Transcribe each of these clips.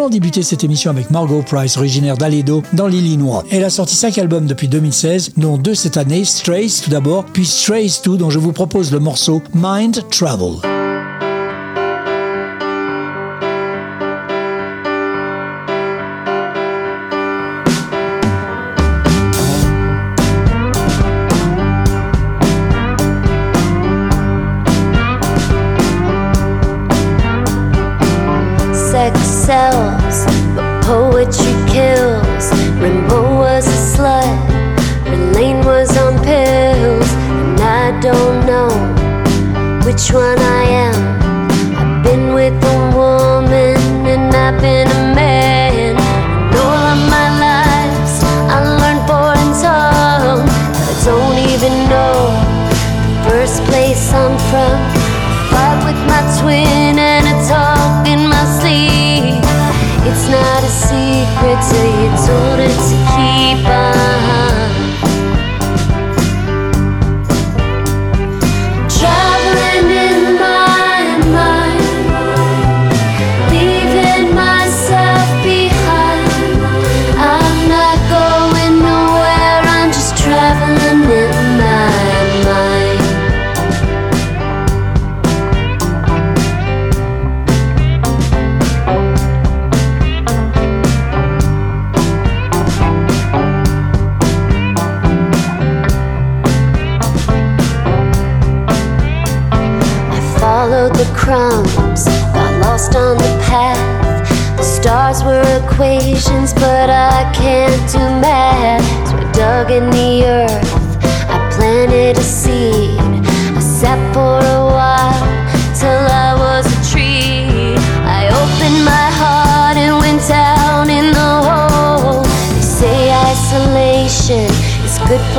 Allons débuter cette émission avec Margot Price, originaire d'Aledo, dans l'Illinois. Elle a sorti cinq albums depuis 2016, dont deux cette année, Strays tout d'abord, puis Strays 2, dont je vous propose le morceau Mind Travel.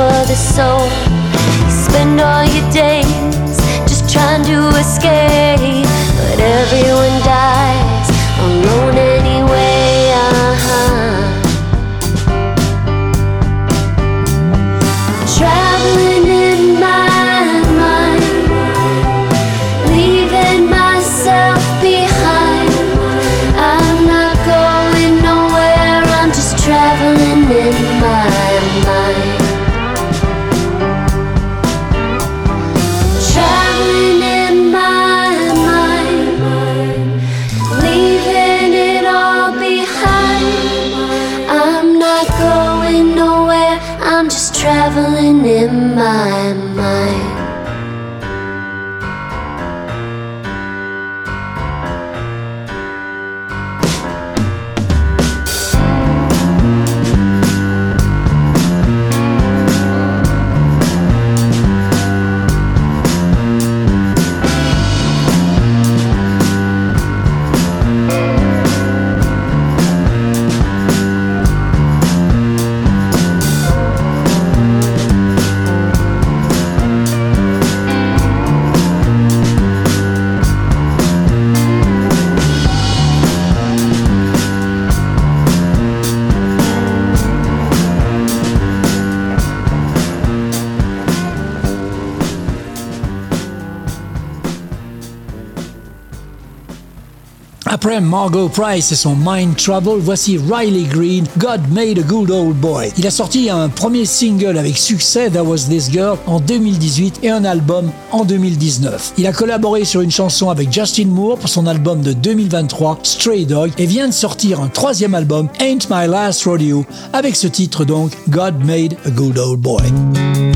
For the soul. Spend all your days just trying to escape, but everyone Margot Price et son Mind Trouble, voici Riley Green, God Made a Good Old Boy. Il a sorti un premier single avec succès, That Was This Girl, en 2018 et un album en 2019. Il a collaboré sur une chanson avec Justin Moore pour son album de 2023, Stray Dog, et vient de sortir un troisième album, Ain't My Last Rodeo, avec ce titre donc, God Made a Good Old Boy.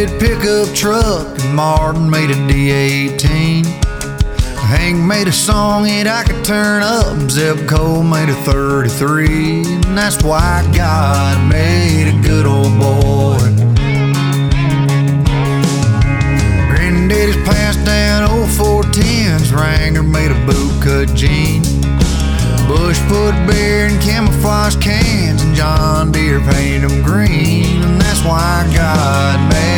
Bed pickup truck, and Martin made a D18. Hank made a song that I could turn up. Zebco made a 33. And that's why God made a good old boy. Granddaddy's passed down old 410s. Wrangler made a bootcut jean. Busch put beer in camouflage cans. And John Deere painted them green. And that's why God made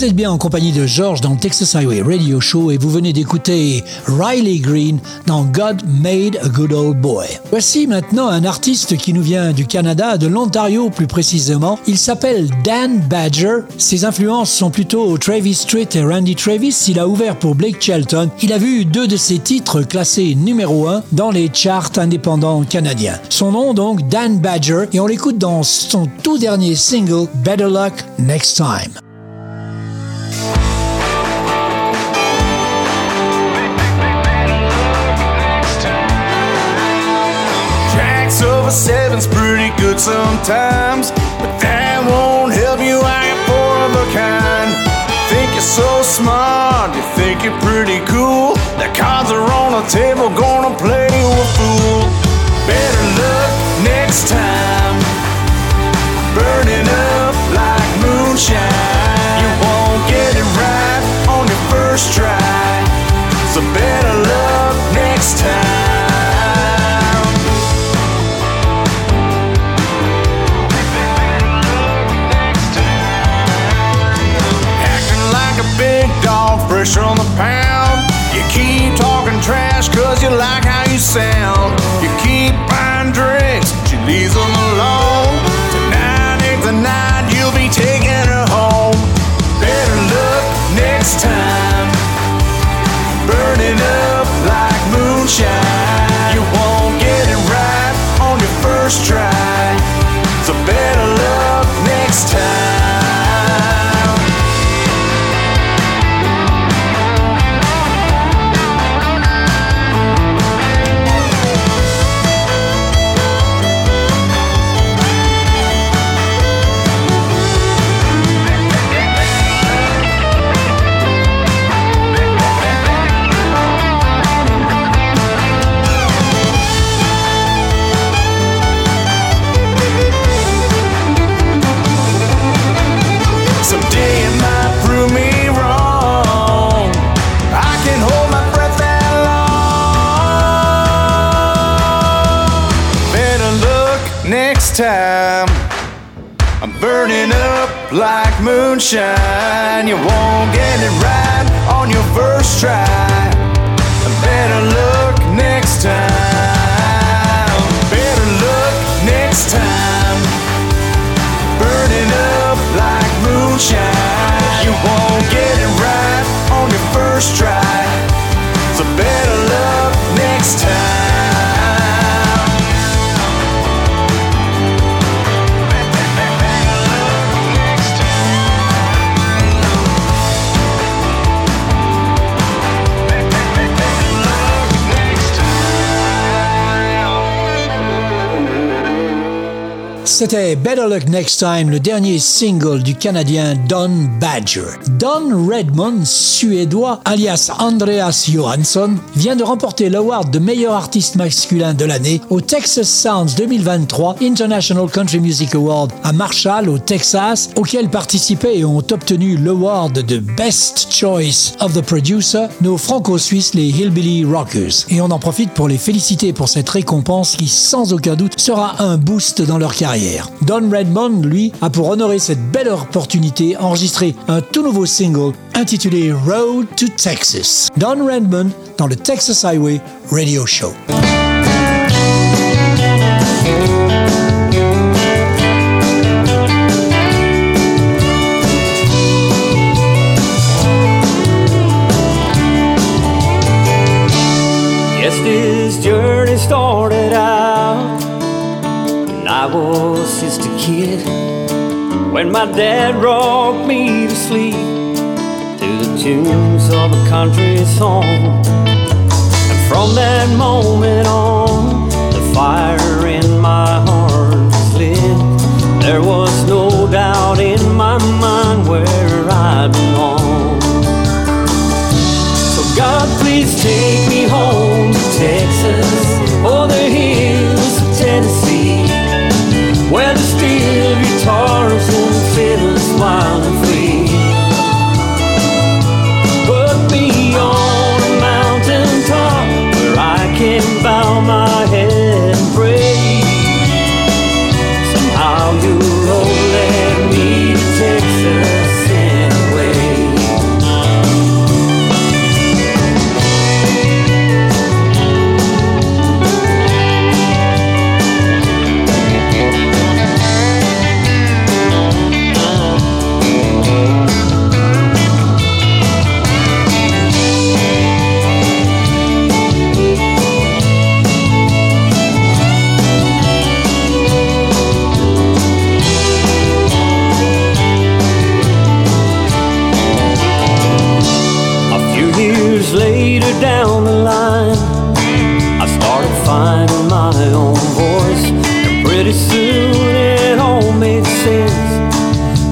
Vous êtes bien en compagnie de George dans le Texas Highway Radio Show et vous venez d'écouter Riley Green dans God Made a Good Old Boy. Voici maintenant un artiste qui nous vient du Canada, de l'Ontario plus précisément. Il s'appelle Dan Badger. Ses influences sont plutôt Travis Street et Randy Travis. Il a ouvert pour Blake Shelton. Il a vu deux de ses titres classés numéro 1 dans les charts indépendants canadiens. Son nom donc Dan Badger et on l'écoute dans son tout dernier single Better Luck Next Time. Good sometimes, but that won't help you. I am four of a kind. Think you're so smart, you think you're pretty cool. The cards are on the table, gonna play sound. Moonshine. C'était Better Luck Next Time, le dernier single du Canadien Don Badger. Don Redmond, suédois, alias Andreas Johansson, vient de remporter l'award de meilleur artiste masculin de l'année au Texas Sounds 2023 International Country Music Award à Marshall, au Texas, auquel participaient et ont obtenu l'award de Best Choice of the Producer, nos franco-suisses, les Hillbilly Rockers. Et on en profite pour les féliciter pour cette récompense qui, sans aucun doute, sera un boost dans leur carrière. Don Redmond, lui, a pour honorer cette belle opportunité enregistré un tout nouveau single intitulé Road to Texas. Don Redmond dans le Texas Highway Radio Show. Yes, this journey started I was just a kid. When my dad rocked me to sleep to the tunes of a country song. And from that moment on, the fire in my heart was lit. There was no doubt in my mind where I belong. So God, please take me home to Texas later down the line, I started finding my own voice. And pretty soon it all made sense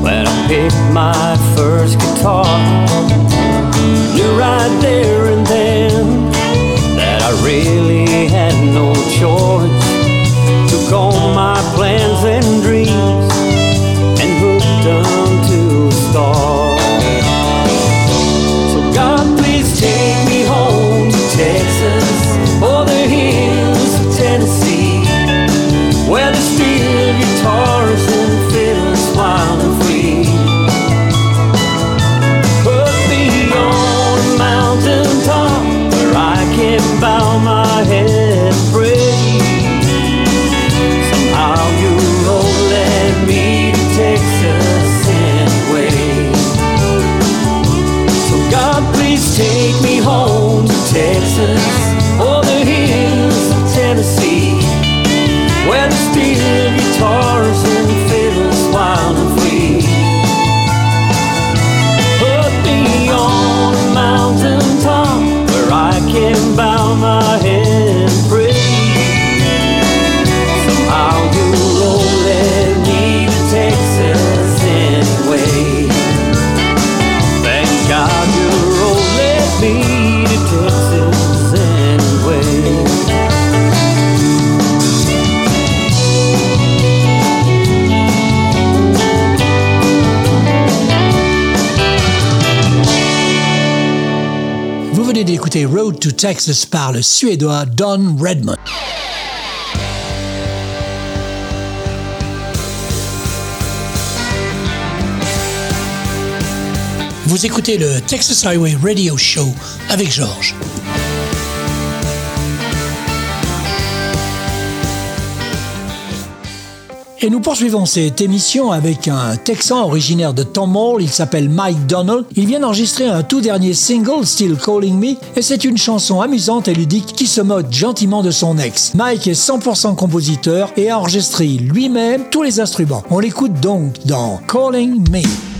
when I picked my first guitar. Knew right there and then that I really had no choice. Road to Texas par le Suédois Don Redmond. Vous écoutez le Texas Highway Radio Show avec Georges. Et nous poursuivons cette émission avec un Texan originaire de Tom Hall, il s'appelle Mike Donald. Il vient d'enregistrer un tout dernier single, Still Calling Me, et c'est une chanson amusante et ludique qui se moque gentiment de son ex. Mike est 100% compositeur et a enregistré lui-même tous les instruments. On l'écoute donc dans Calling Me.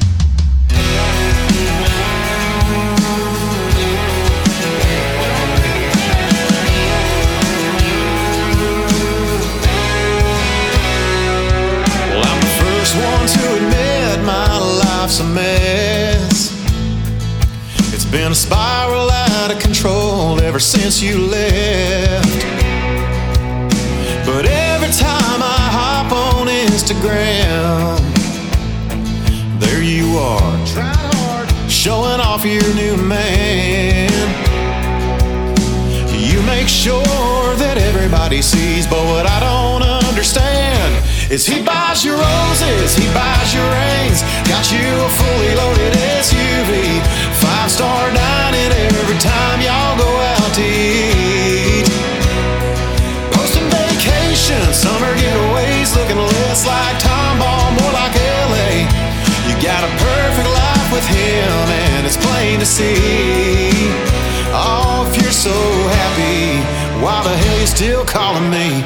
Control ever since you left. But every time I hop on Instagram, there you are, showing off your new man. You make sure that everybody sees, but what I don't understand is he buys you roses, he buys you rings, got you a fully loaded SUV, five star dining every time y'all go out to eat. Posting vacations, summer getaways, looking less like Tomball, more like LA. You got a perfect life with him, and it's plain to see. Oh, if you're so happy, why the hell you still calling me?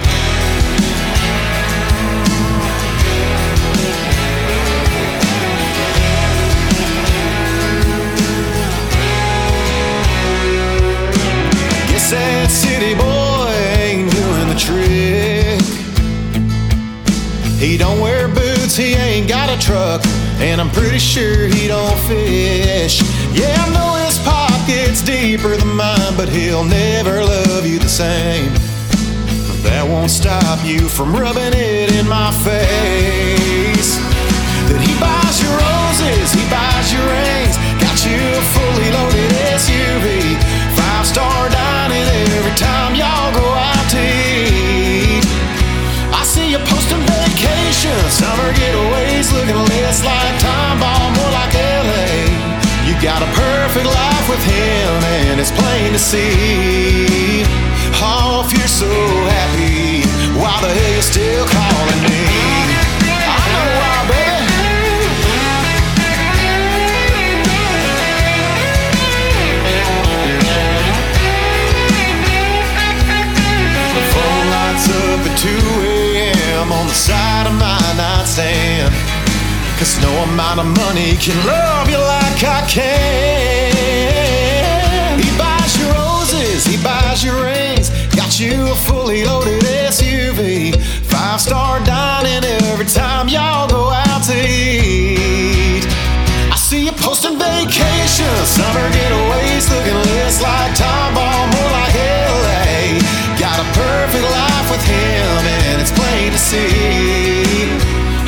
A truck, and I'm pretty sure he don't fish. Yeah, I know his pocket's deeper than mine, but he'll never love you the same. But that won't stop you from rubbing it in my face. That he buys you roses, he buys you rings, got you a fully loaded SUV, five star dining every time y'all go vacations, summer getaways, looking less like Tomball, more like LA. You got a perfect life with him, and it's plain to see. Oh, if you're so happy, why the hell you still calling me? I know why, baby. The phone lights up at 2 side of my nightstand. Cause no amount of money can love you like I can. He buys you roses, he buys you rings, got you a fully loaded SUV. Five star dining every time y'all go out to eat. I see you posting vacations, summer getaways, looking less like Tomball, more like. Perfect life with him, and it's plain to see.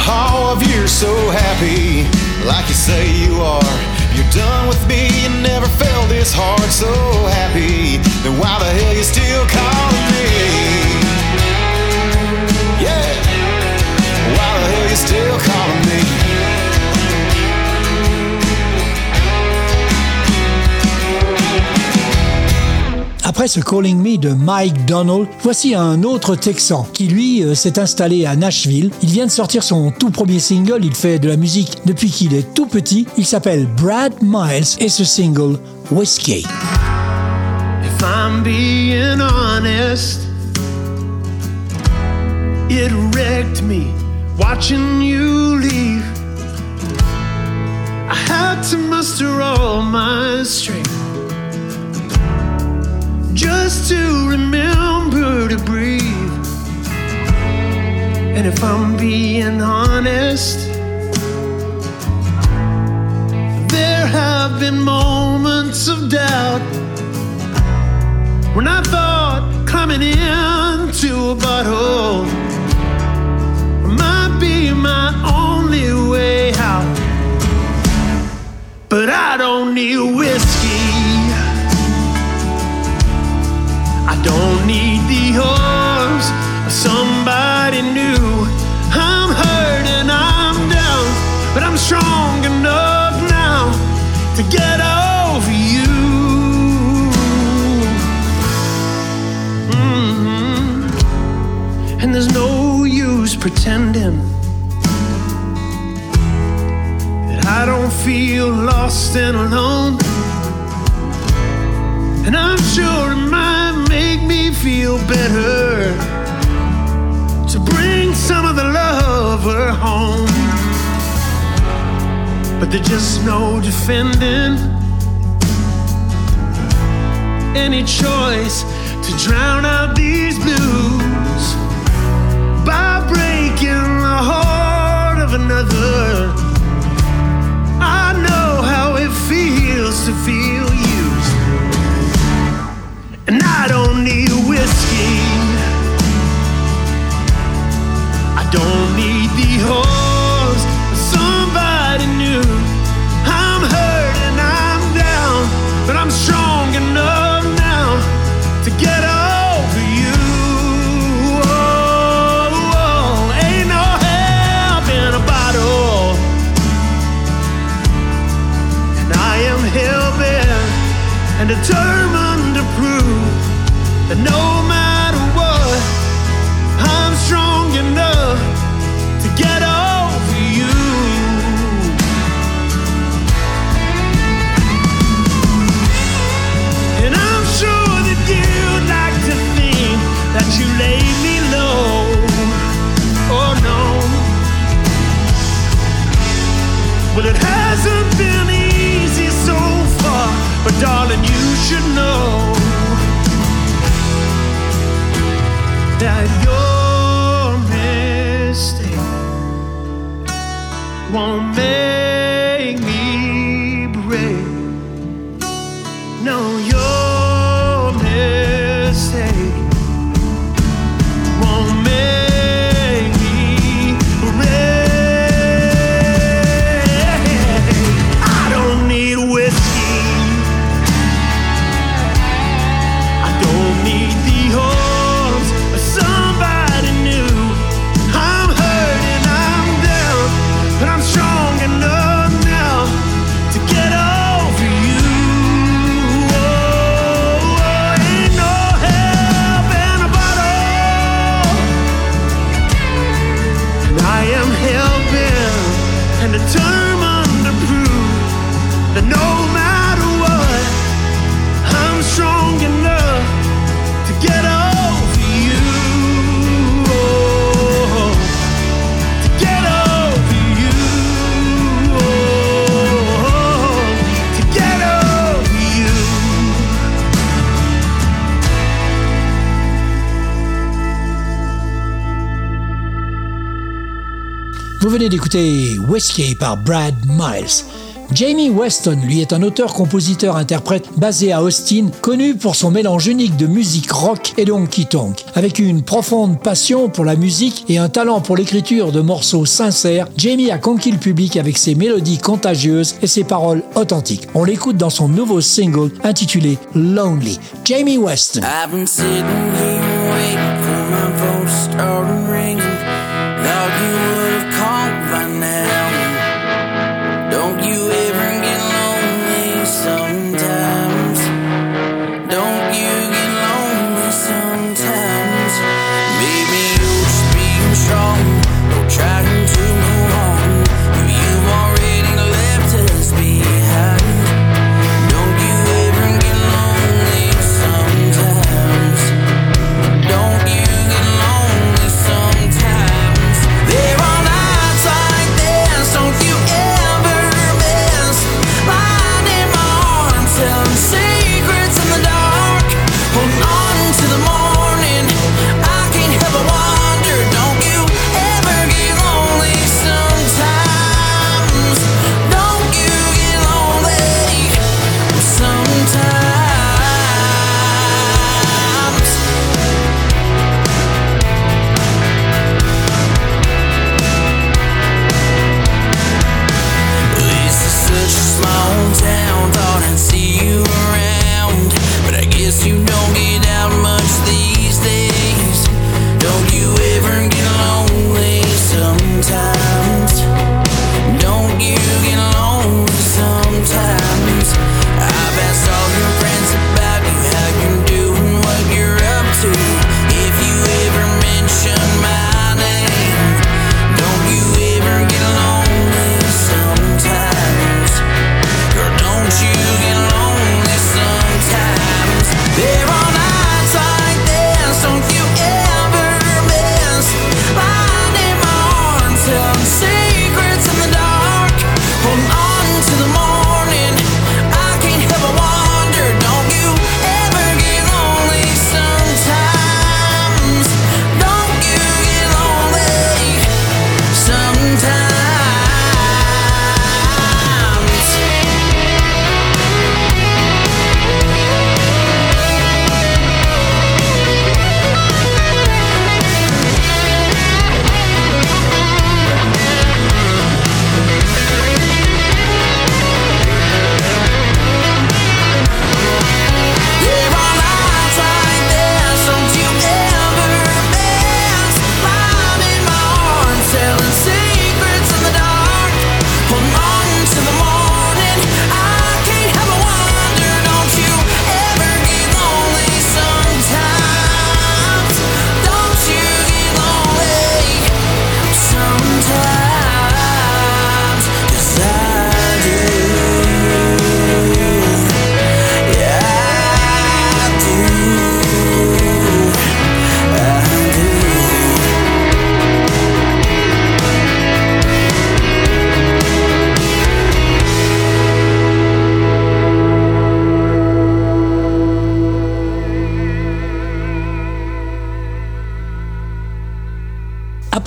All of you're so happy, like you say you are. You're done with me, you never felt this hard, so happy. Then why the hell you still calling Calling Me de Mike Donald, voici un autre Texan qui lui euh, s'est installé à Nashville. Il vient de sortir son tout premier single, il fait de la musique depuis qu'il est tout petit. Il s'appelle Brad Miles et ce single Whiskey. If I'm being honest, it wrecked me watching you leave. I had to muster all my strength just to remember to breathe. And if I'm being honest, there have been moments of doubt when I thought climbing into a bottle might be my only way out. But I don't need whiskey. don't need the arms of somebody new. I'm hurt and I'm down, but I'm strong enough now to get over you. Mm-hmm. And there's no use pretending that I don't feel lost and alone. And I'm sure my feel better to bring some of the lover home. But there's just no defending any choice to drown out these blues. Whiskey par Brad Miles. Jamie Weston, lui, est un auteur-compositeur-interprète basé à Austin, connu pour son mélange unique de musique rock et de honky tonk. Avec une profonde passion pour la musique et un talent pour l'écriture de morceaux sincères, Jamie a conquis le public avec ses mélodies contagieuses et ses paroles authentiques. On l'écoute dans son nouveau single intitulé Lonely. Jamie Weston.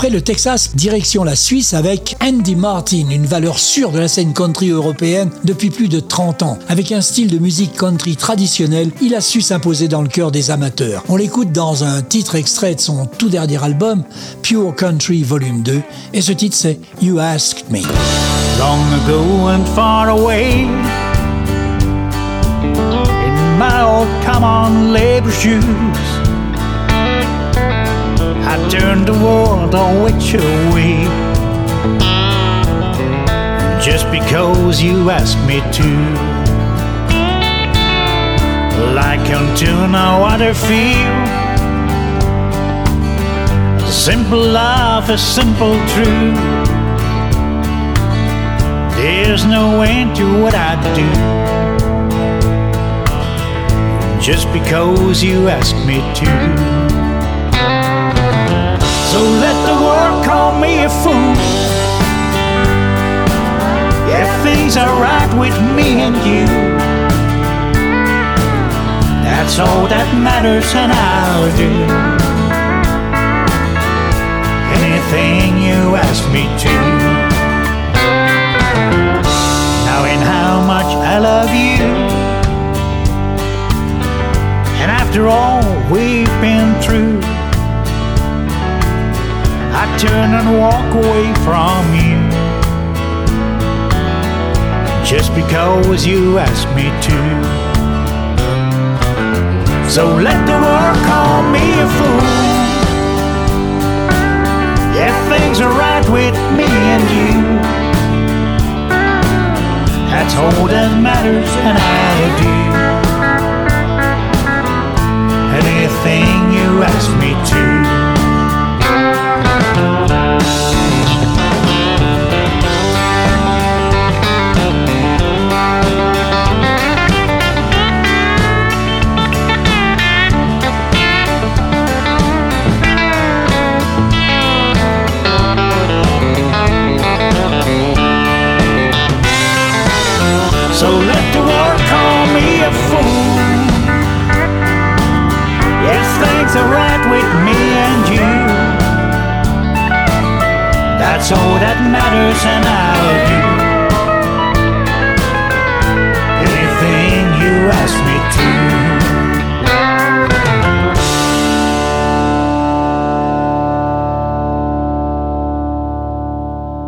Le Texas, direction la Suisse avec Andy Martin, une valeur sûre de la scène country européenne depuis plus de 30 ans. Avec un style de musique country traditionnel, il a su s'imposer dans le cœur des amateurs. On l'écoute dans un titre extrait de son tout dernier album, Pure Country Volume 2, et ce titre c'est You Asked Me. Long ago and far away, in my old labor shoes, I turned the world on which way. Just because you asked me to, like unto no other field. Simple love is simple truth. There's no end to what I do. Just because you ask me to. So let the world call me a fool. If things are right with me and you, that's all that matters, and I'll do anything you ask me to. Knowing how much I love you. And after all we've been through, I turn and walk away from you. Just because you asked me to. So let the world call me a fool if things are right with me and you. That's all that matters, and I'll do anything you ask me to. So let the world call me a fool. If things are right that's all that matters, and I'll do anything you ask me to.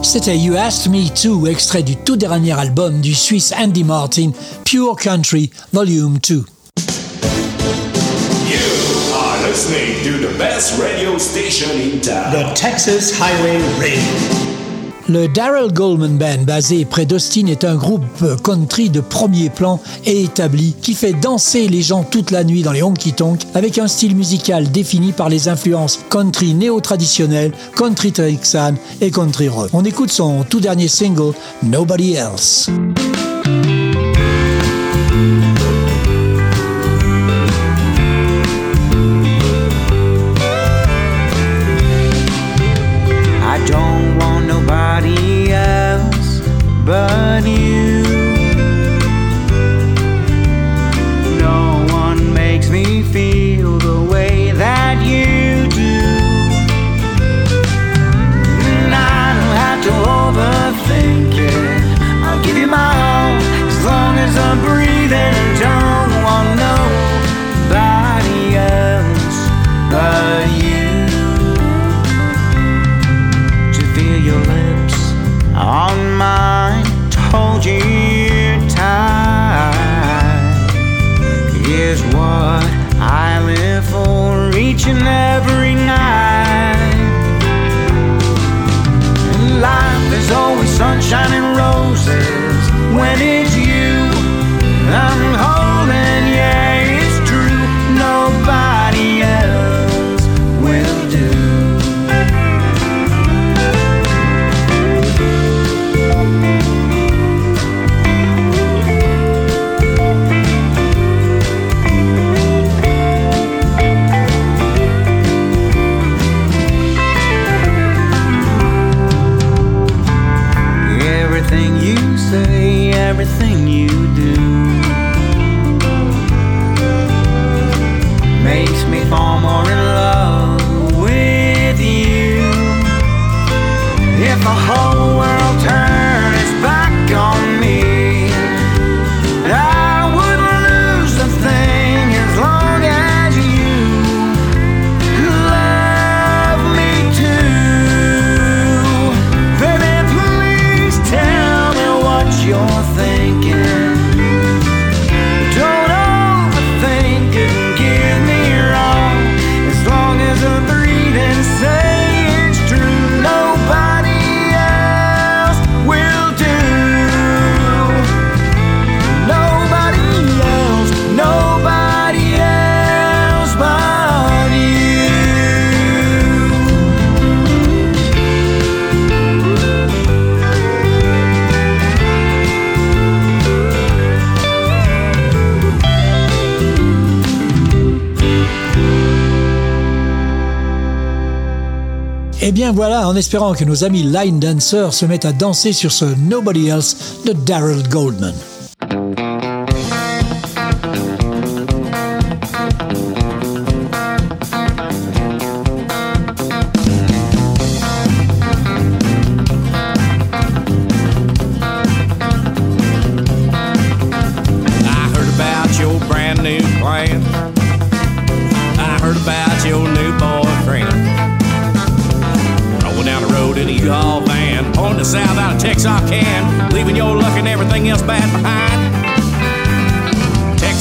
C'était You Asked Me To, extrait du tout dernier album du Suisse Andy Martin, Pure Country Volume 2. You are listening to best radio station in town. The Texas Highway Radio. Le Daryl Goldman Band, basé près d'Austin, est un groupe country de premier plan et établi qui fait danser les gens toute la nuit dans les honky-tonks avec un style musical défini par les influences country néo-traditionnelles, country texan et country rock. On écoute son tout dernier single, Nobody Else. Sunshine and roses when it's everything you en espérant que nos amis line dancers se mettent à danser sur ce Nobody Else de Daryl Goldman.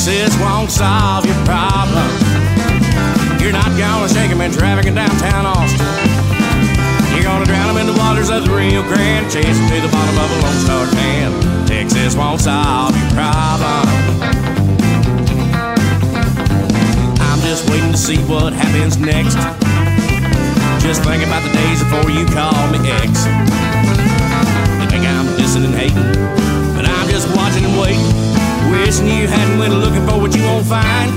Texas won't solve your problem. You're not gonna shake 'em in traffic in downtown Austin. You're gonna drown 'em in the waters of the Rio Grande, chase 'em to the bottom of a Lone Star can. Texas won't solve your problem. I'm just waiting to see what happens next. Just think about the days before you call me ex. You think I'm dissing and hating, but I'm just watching and waiting, wishing you hadn't went looking for what you won't find.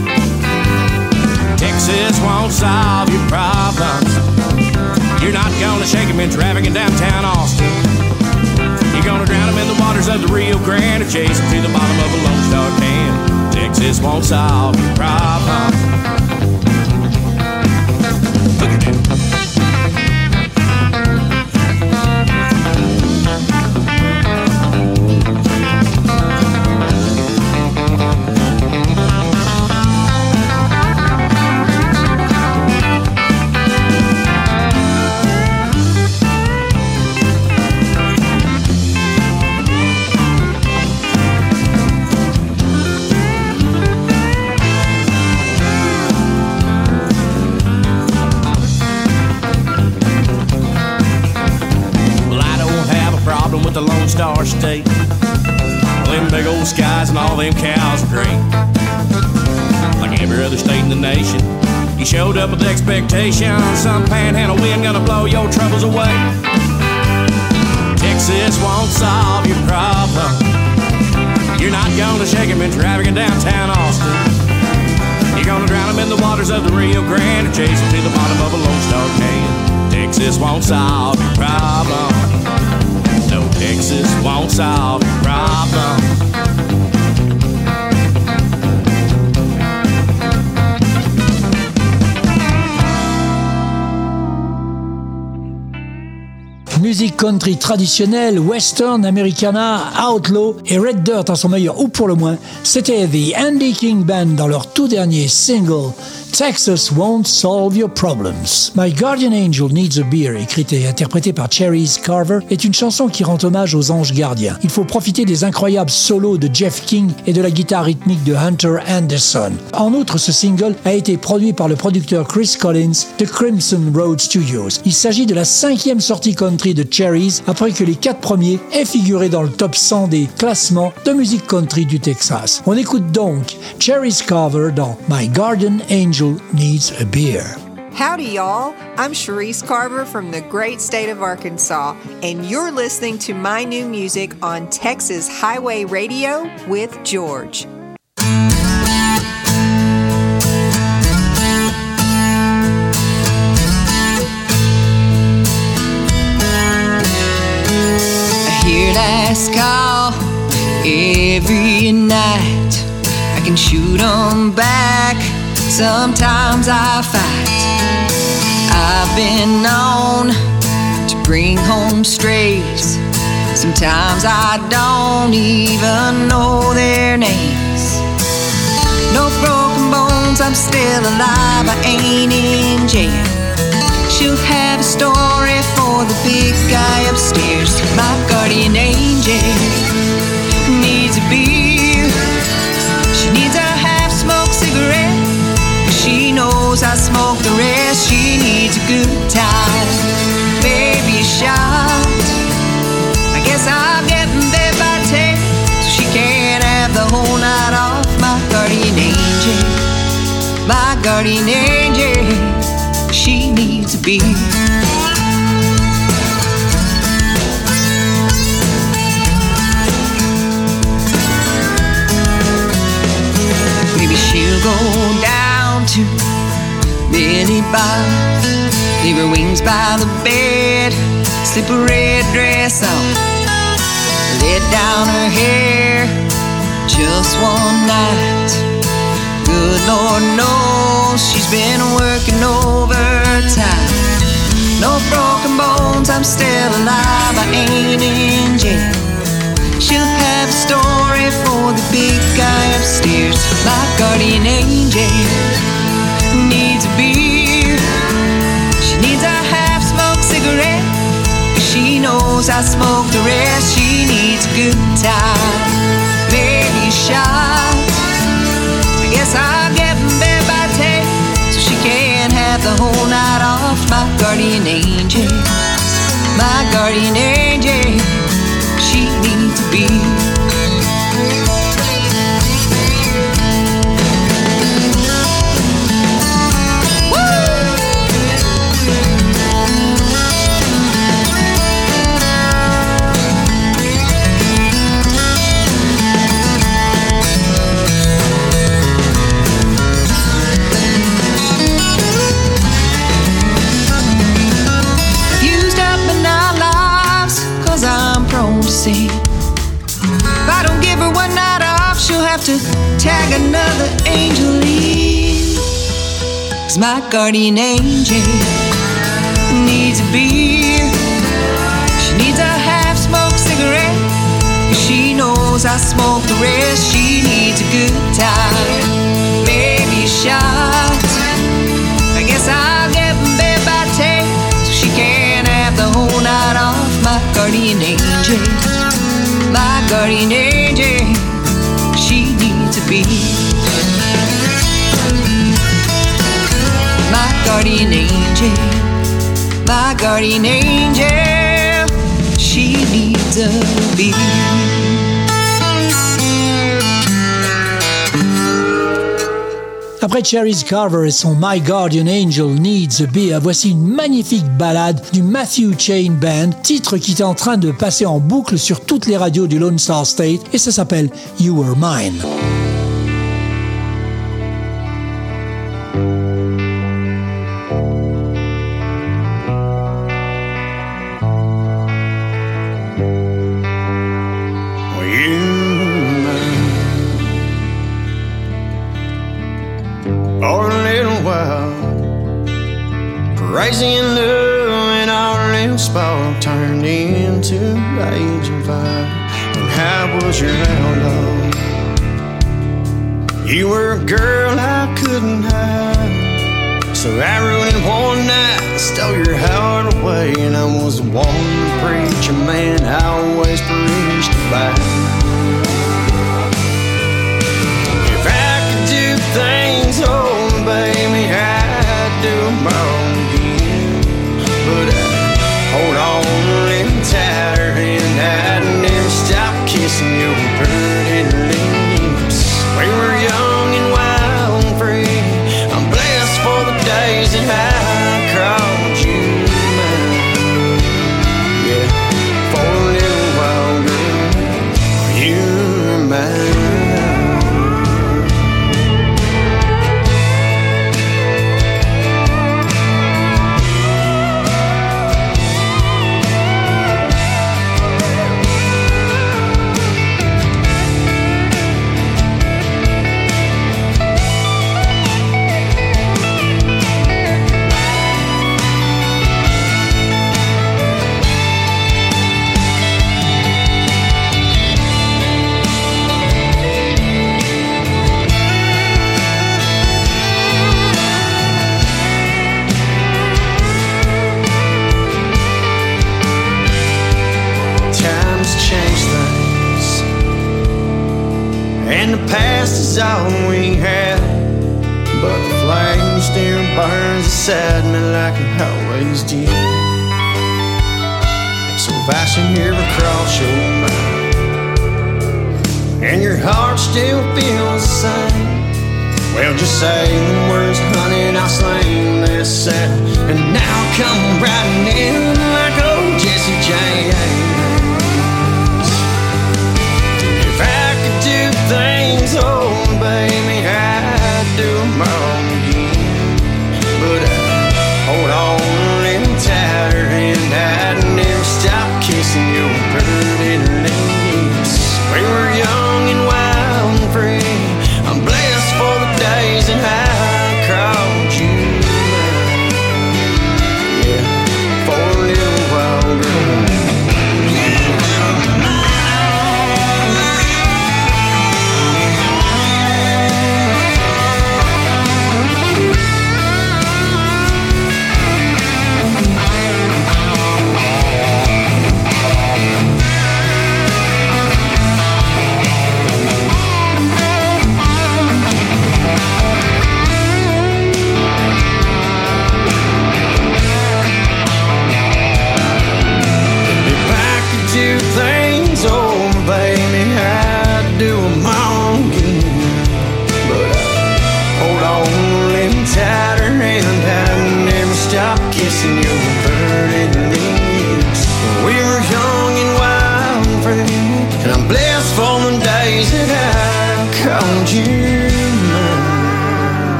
Texas won't solve your problems. You're not gonna shake shake 'em in traffic in downtown Austin. You're gonna drown drown 'em in the waters of the Rio Grande or chase 'em to the bottom of a Lone Star can. Texas won't solve your problems. State. Well, them big old skies and all them cows are great. Like every other state in the nation, you showed up with expectations. Some panhandle wind gonna blow your troubles away. Texas won't solve your problem. You're not gonna shake 'em in traffic in downtown Austin. You're gonna drown 'em in the waters of the Rio Grande or chase to the bottom of a Lone Star can. Texas won't solve your problem. Texas. Musique country traditionnelle, western, americana, outlaw et red dirt en son meilleur ou pour le moins, c'était The Andy King Band dans leur tout dernier single Texas Won't Solve Your Problems. My Guardian Angel Needs a Beer, écrite et interprétée par Cherries Carver, est une chanson qui rend hommage aux anges gardiens. Il faut profiter des incroyables solos de Jeff King et de la guitare rythmique de Hunter Anderson. En outre, ce single a été produit par le producteur Chris Collins de Crimson Road Studios. Il s'agit de la cinquième sortie country de Cherries après que les quatre premiers aient figuré dans le top 100 des classements de musique country du Texas. On écoute donc Cherries Carver dans My Guardian Angel Needs a Beer. Howdy, y'all. I'm Cherise Carver from the great state of Arkansas, and you're listening to my new music on Texas Highway Radio with George. I hear last call every night. I can shoot 'em back. Sometimes I fight. I've been known to bring home strays. Sometimes I don't even know their names. No broken bones, I'm still alive. I ain't in jail. She'll have a story for the big guy upstairs. My guardian angel needs a beer. Guardian angel. She needs to be. Maybe she'll go down to Billy Bob's Leave her wings by the bed, slip a red dress on, let down her hair just one night. Good Lord knows she's been working overtime. No broken bones, I'm still alive, I ain't in jail. She'll have a story for the big guy upstairs. My guardian angel needs a beer. She needs a half smoked cigarette. She knows I smoke the rest. She needs a good time, guess I'll get in bed by ten so she can have the whole night off. My guardian angel, my guardian angel, she needs to be. To tag another angel in. Cause my guardian angel needs a beer. She needs a half smoked cigarette. She knows I smoke the rest. She needs a good time, maybe a shot. I guess I'll get in bed by ten so she can have the whole night off. My guardian angel, my guardian angel, My guardian angel, she needs be. Après Cherry's Carver et son My Guardian Angel Needs a Beer, voici une magnifique ballade du Matthew Chain Band, titre qui est en train de passer en boucle sur toutes les radios du Lone Star State et ça s'appelle You Were Mine.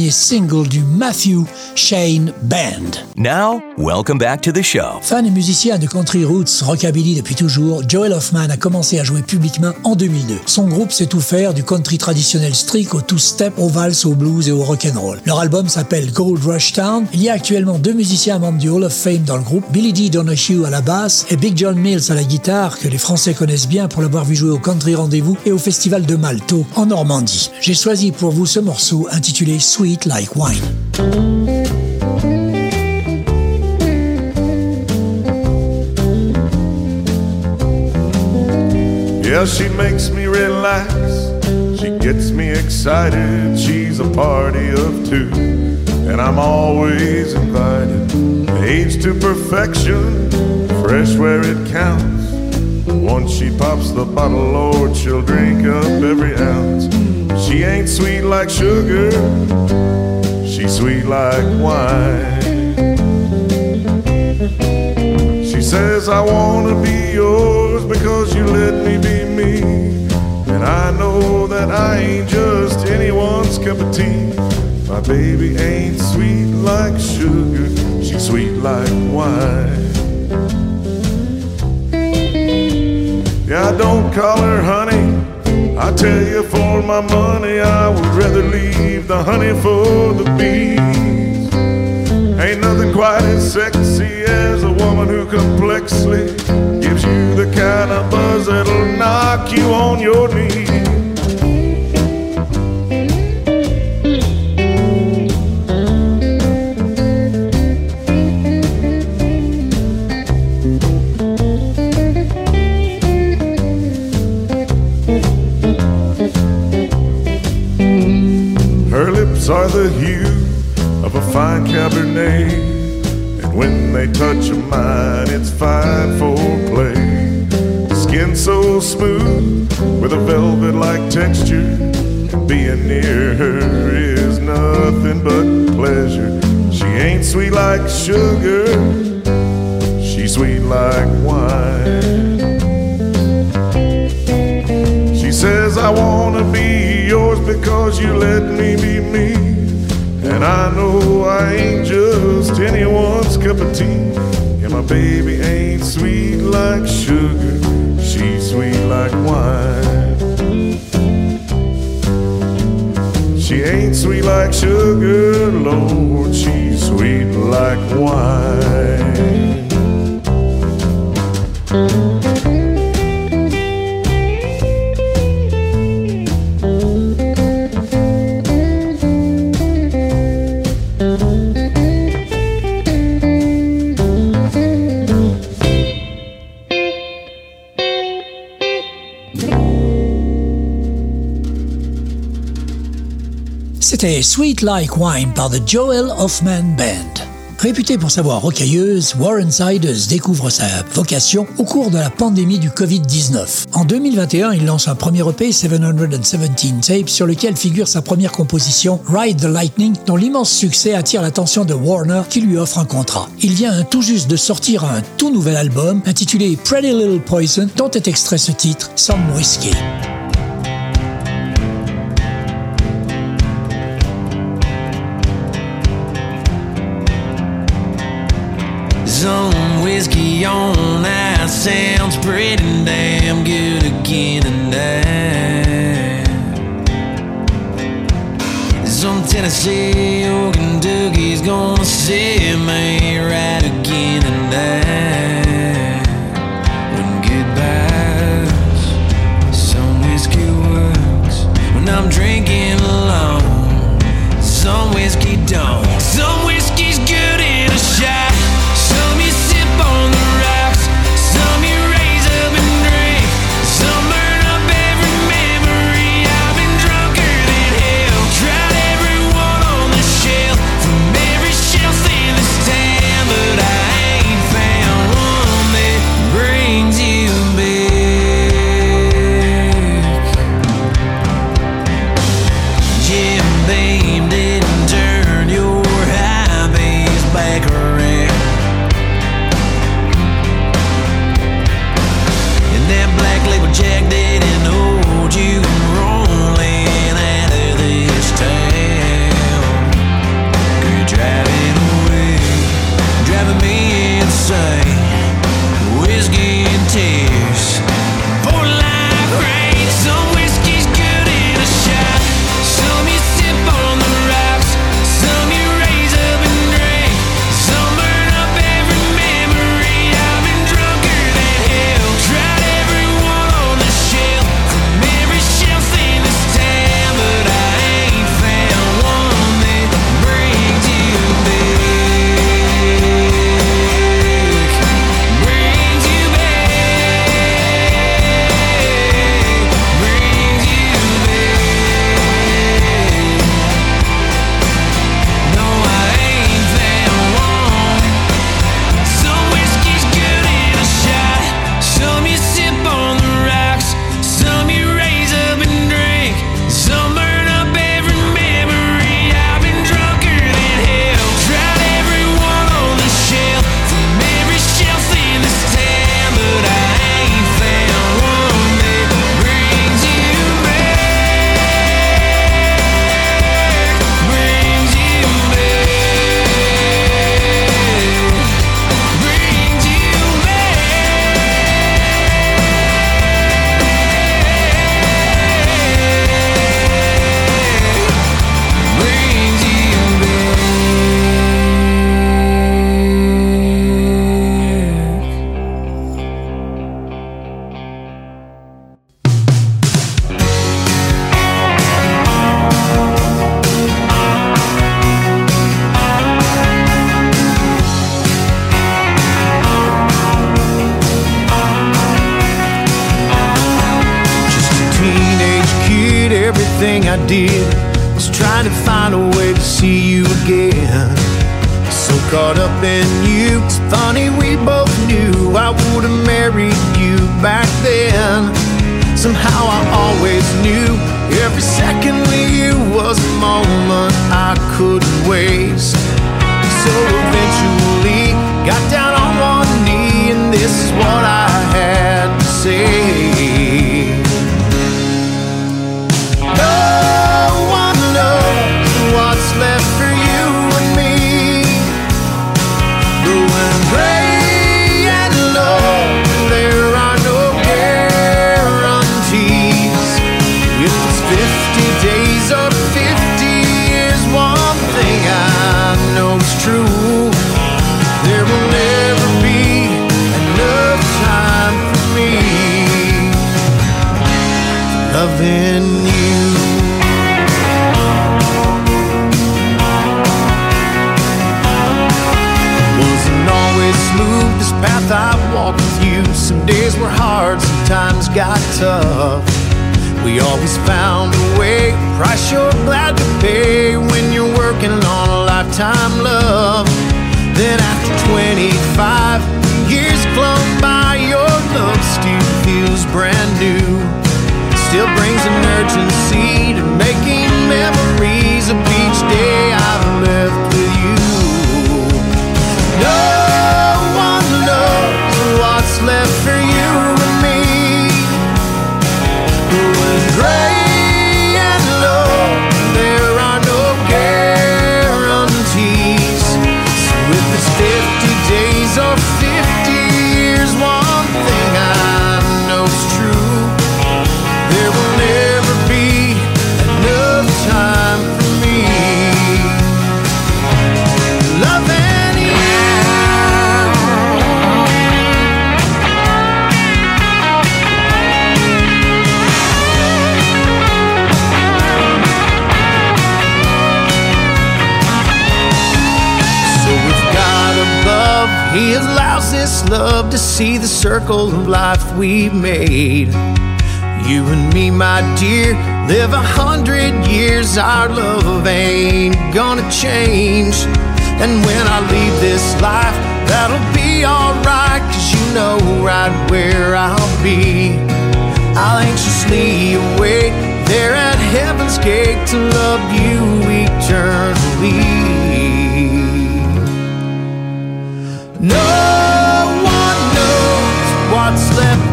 Dernier single du Matthew Shane Band. Now, welcome back to the show. Fan et musicien de country roots rockabilly depuis toujours, Joel Hoffman a commencé à jouer publiquement en 2002. Son groupe sait tout faire, du country traditionnel strict au two-step, au valse, au blues et au rock'n'roll. Leur album s'appelle Gold Rush Town. Il y a actuellement deux musiciens membres du Hall of Fame dans le groupe, Billy D. Donahue à la basse et Big John Mills à la guitare, que les Français connaissent bien pour l'avoir vu jouer au Country Rendez-vous et au Festival de Malto en Normandie. J'ai choisi pour vous ce morceau intitulé Sweet Like Wine. Yeah, she makes me relax. She gets me excited. She's a party of two, and I'm always invited. Age to perfection, fresh where it counts. Once she pops the bottle, Lord, she'll drink up every ounce. She ain't sweet like sugar, she's sweet like wine. She says, I wanna be yours because you let me be me. And I know that I ain't just anyone's cup of tea. My baby ain't sweet like sugar, she's sweet like wine. Yeah, I don't call her honey. I tell you for my money, I would rather leave the honey for the bees. Ain't nothing quite as sexy as a woman who complexly gives you the kind of buzz that'll knock you on your knees. Her lips are the hue of a fine Cabernet. And when they touch a mine, it's fine for play. Skin so smooth with a velvet like texture. And being near her is nothing but pleasure. She ain't sweet like sugar, she's sweet like wine. She says, I wanna be because you let me be me. And I know I ain't just anyone's cup of tea. And my baby ain't sweet like sugar, she's sweet like wine. She ain't sweet like sugar, Lord, she's sweet like wine. C'était Sweet Like Wine par The Joel Hoffman Band. Réputée pour sa voix rocailleuse, Warren Siders découvre sa vocation au cours de la pandémie du Covid-19. En 2021, il lance un premier EP, 717 Tapes, sur lequel figure sa première composition, Ride the Lightning, dont l'immense succès attire l'attention de Warner qui lui offre un contrat. Il vient tout juste de sortir un tout nouvel album intitulé Pretty Little Poison, dont est extrait ce titre, Some Whiskey. Some whiskey on that sounds pretty damn good again tonight. Some Tennessee or Kentucky's gonna set me got tough. We always found a way, price you're glad to pay when you're working on a lifetime love. Then after 25 years flown by, your love still feels brand new. Still brings an urgency to making memories of each day I've left love to see the circle of life we've made. You and me, my dear, live a hundred years. Our love ain't gonna change. And when I leave this life, that'll be alright, cause you know right where I'll be. I'll anxiously await there at heaven's gate to love you eternally. No what's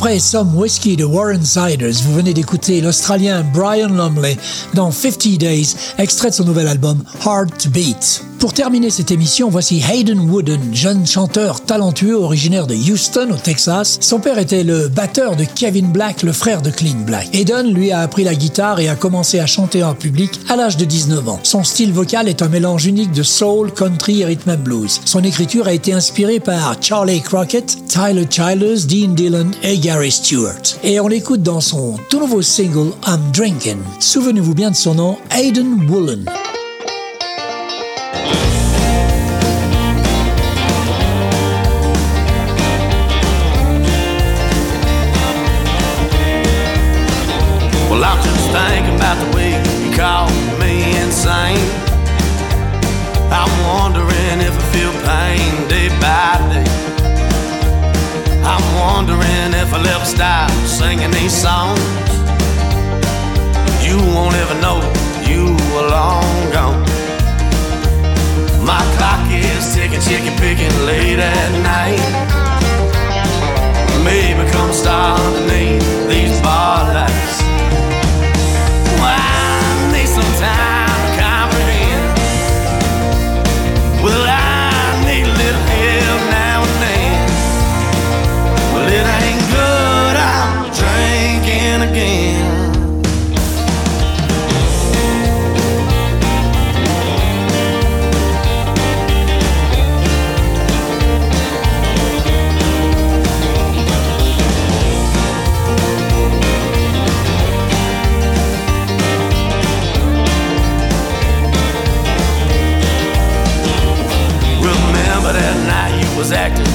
Après Some Whiskey de Warren Siders, vous venez d'écouter l'Australien Brian Lumley dans 50 Days, extrait de son nouvel album Hard to Beat. Pour terminer cette émission, voici Hayden Wooden, jeune chanteur talentueux originaire de Houston au Texas. Son père était le batteur de Kevin Black, le frère de Clean Black. Hayden lui a appris la guitare et a commencé à chanter en public à l'âge de 19 ans. Son style vocal est un mélange unique de soul, country et rhythm and blues. Son écriture a été inspirée par Charlie Crockett, Tyler Childers, Dean Dillon et Gary Stewart. Et on l'écoute dans son tout nouveau single I'm Drinking. Souvenez-vous bien de son nom, Hayden Woolen. stop singing these songs. You won't ever know you were long gone. My clock is ticking, ticking, picking late at night. Maybe come start underneath these bar lights.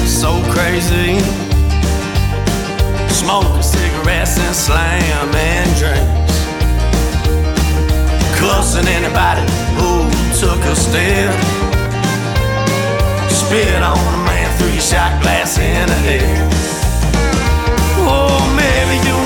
So crazy. Smoking cigarettes and slamming drinks. Cussing anybody who took a step. Spit on a man your shot glass in the head. Oh, maybe you